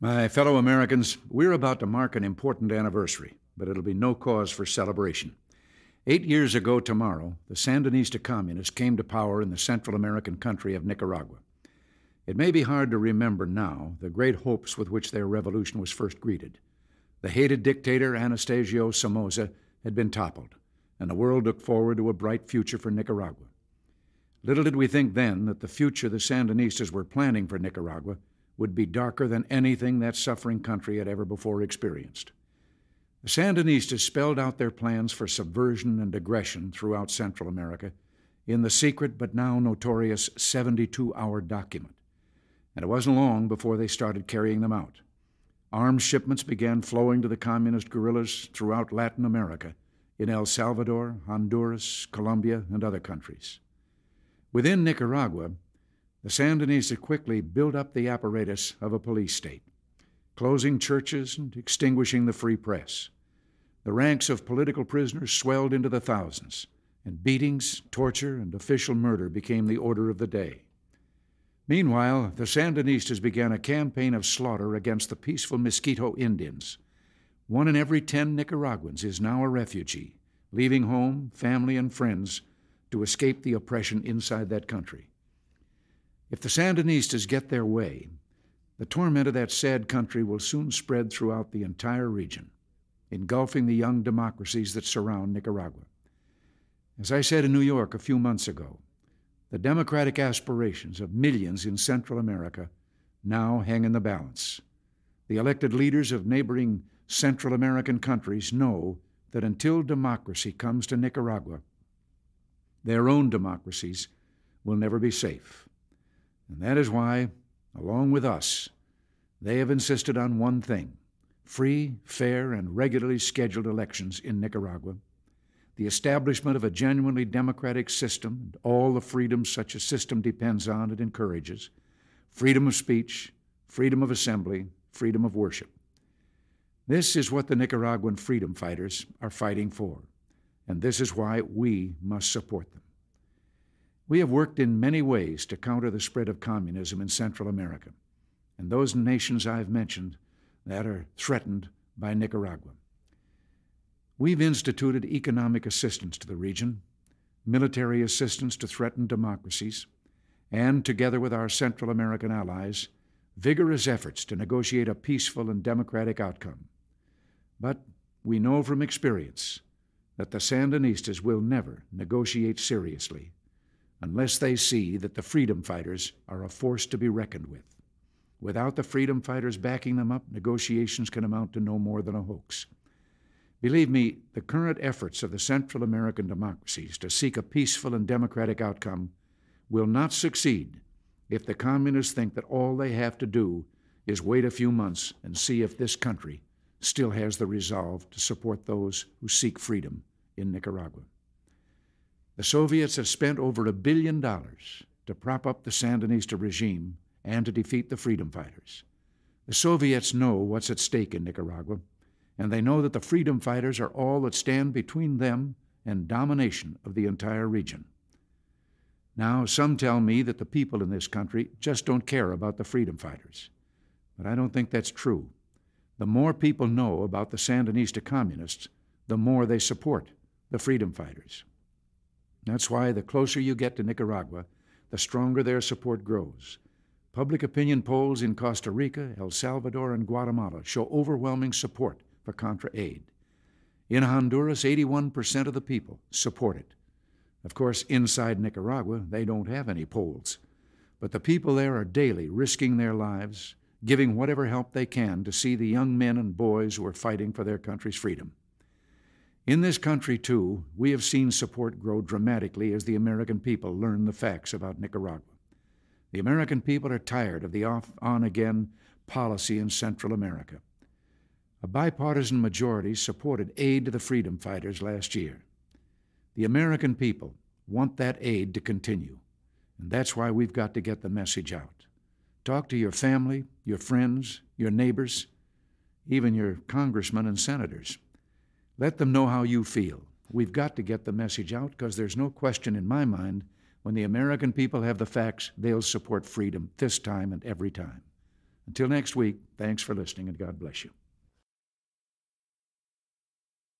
My fellow Americans, we're about to mark an important anniversary, but it'll be no cause for celebration. Eight years ago tomorrow, the Sandinista communists came to power in the Central American country of Nicaragua. It may be hard to remember now the great hopes with which their revolution was first greeted. The hated dictator Anastasio Somoza had been toppled, and the world looked forward to a bright future for Nicaragua. Little did we think then that the future the Sandinistas were planning for Nicaragua would be darker than anything that suffering country had ever before experienced. The Sandinistas spelled out their plans for subversion and aggression throughout Central America in the secret but now notorious 72 hour document. And it wasn't long before they started carrying them out. Arms shipments began flowing to the communist guerrillas throughout Latin America, in El Salvador, Honduras, Colombia, and other countries. Within Nicaragua, the Sandinistas quickly built up the apparatus of a police state, closing churches and extinguishing the free press. The ranks of political prisoners swelled into the thousands, and beatings, torture, and official murder became the order of the day. Meanwhile, the Sandinistas began a campaign of slaughter against the peaceful Miskito Indians. One in every ten Nicaraguans is now a refugee, leaving home, family, and friends to escape the oppression inside that country. If the Sandinistas get their way, the torment of that sad country will soon spread throughout the entire region, engulfing the young democracies that surround Nicaragua. As I said in New York a few months ago, the democratic aspirations of millions in Central America now hang in the balance. The elected leaders of neighboring Central American countries know that until democracy comes to Nicaragua, their own democracies will never be safe. And that is why, along with us, they have insisted on one thing free, fair, and regularly scheduled elections in Nicaragua the establishment of a genuinely democratic system and all the freedoms such a system depends on and encourages freedom of speech, freedom of assembly, freedom of worship. This is what the Nicaraguan freedom fighters are fighting for, and this is why we must support them. We have worked in many ways to counter the spread of communism in Central America, and those nations I've mentioned that are threatened by Nicaragua. We've instituted economic assistance to the region, military assistance to threatened democracies, and, together with our Central American allies, vigorous efforts to negotiate a peaceful and democratic outcome. But we know from experience that the Sandinistas will never negotiate seriously unless they see that the freedom fighters are a force to be reckoned with. Without the freedom fighters backing them up, negotiations can amount to no more than a hoax. Believe me, the current efforts of the Central American democracies to seek a peaceful and democratic outcome will not succeed if the communists think that all they have to do is wait a few months and see if this country still has the resolve to support those who seek freedom in Nicaragua. The Soviets have spent over a billion dollars to prop up the Sandinista regime and to defeat the freedom fighters. The Soviets know what's at stake in Nicaragua and they know that the freedom fighters are all that stand between them and domination of the entire region. Now, some tell me that the people in this country just don't care about the freedom fighters. But I don't think that's true. The more people know about the Sandinista communists, the more they support the freedom fighters. That's why the closer you get to Nicaragua, the stronger their support grows. Public opinion polls in Costa Rica, El Salvador, and Guatemala show overwhelming support for Contra aid. In Honduras, 81% of the people support it. Of course, inside Nicaragua, they don't have any polls. But the people there are daily risking their lives, giving whatever help they can to see the young men and boys who are fighting for their country's freedom. In this country, too, we have seen support grow dramatically as the American people learn the facts about Nicaragua. The American people are tired of the off on again policy in Central America. A bipartisan majority supported aid to the freedom fighters last year. The American people want that aid to continue, and that's why we've got to get the message out. Talk to your family, your friends, your neighbors, even your congressmen and senators. Let them know how you feel. We've got to get the message out because there's no question in my mind when the American people have the facts, they'll support freedom this time and every time. Until next week, thanks for listening and God bless you.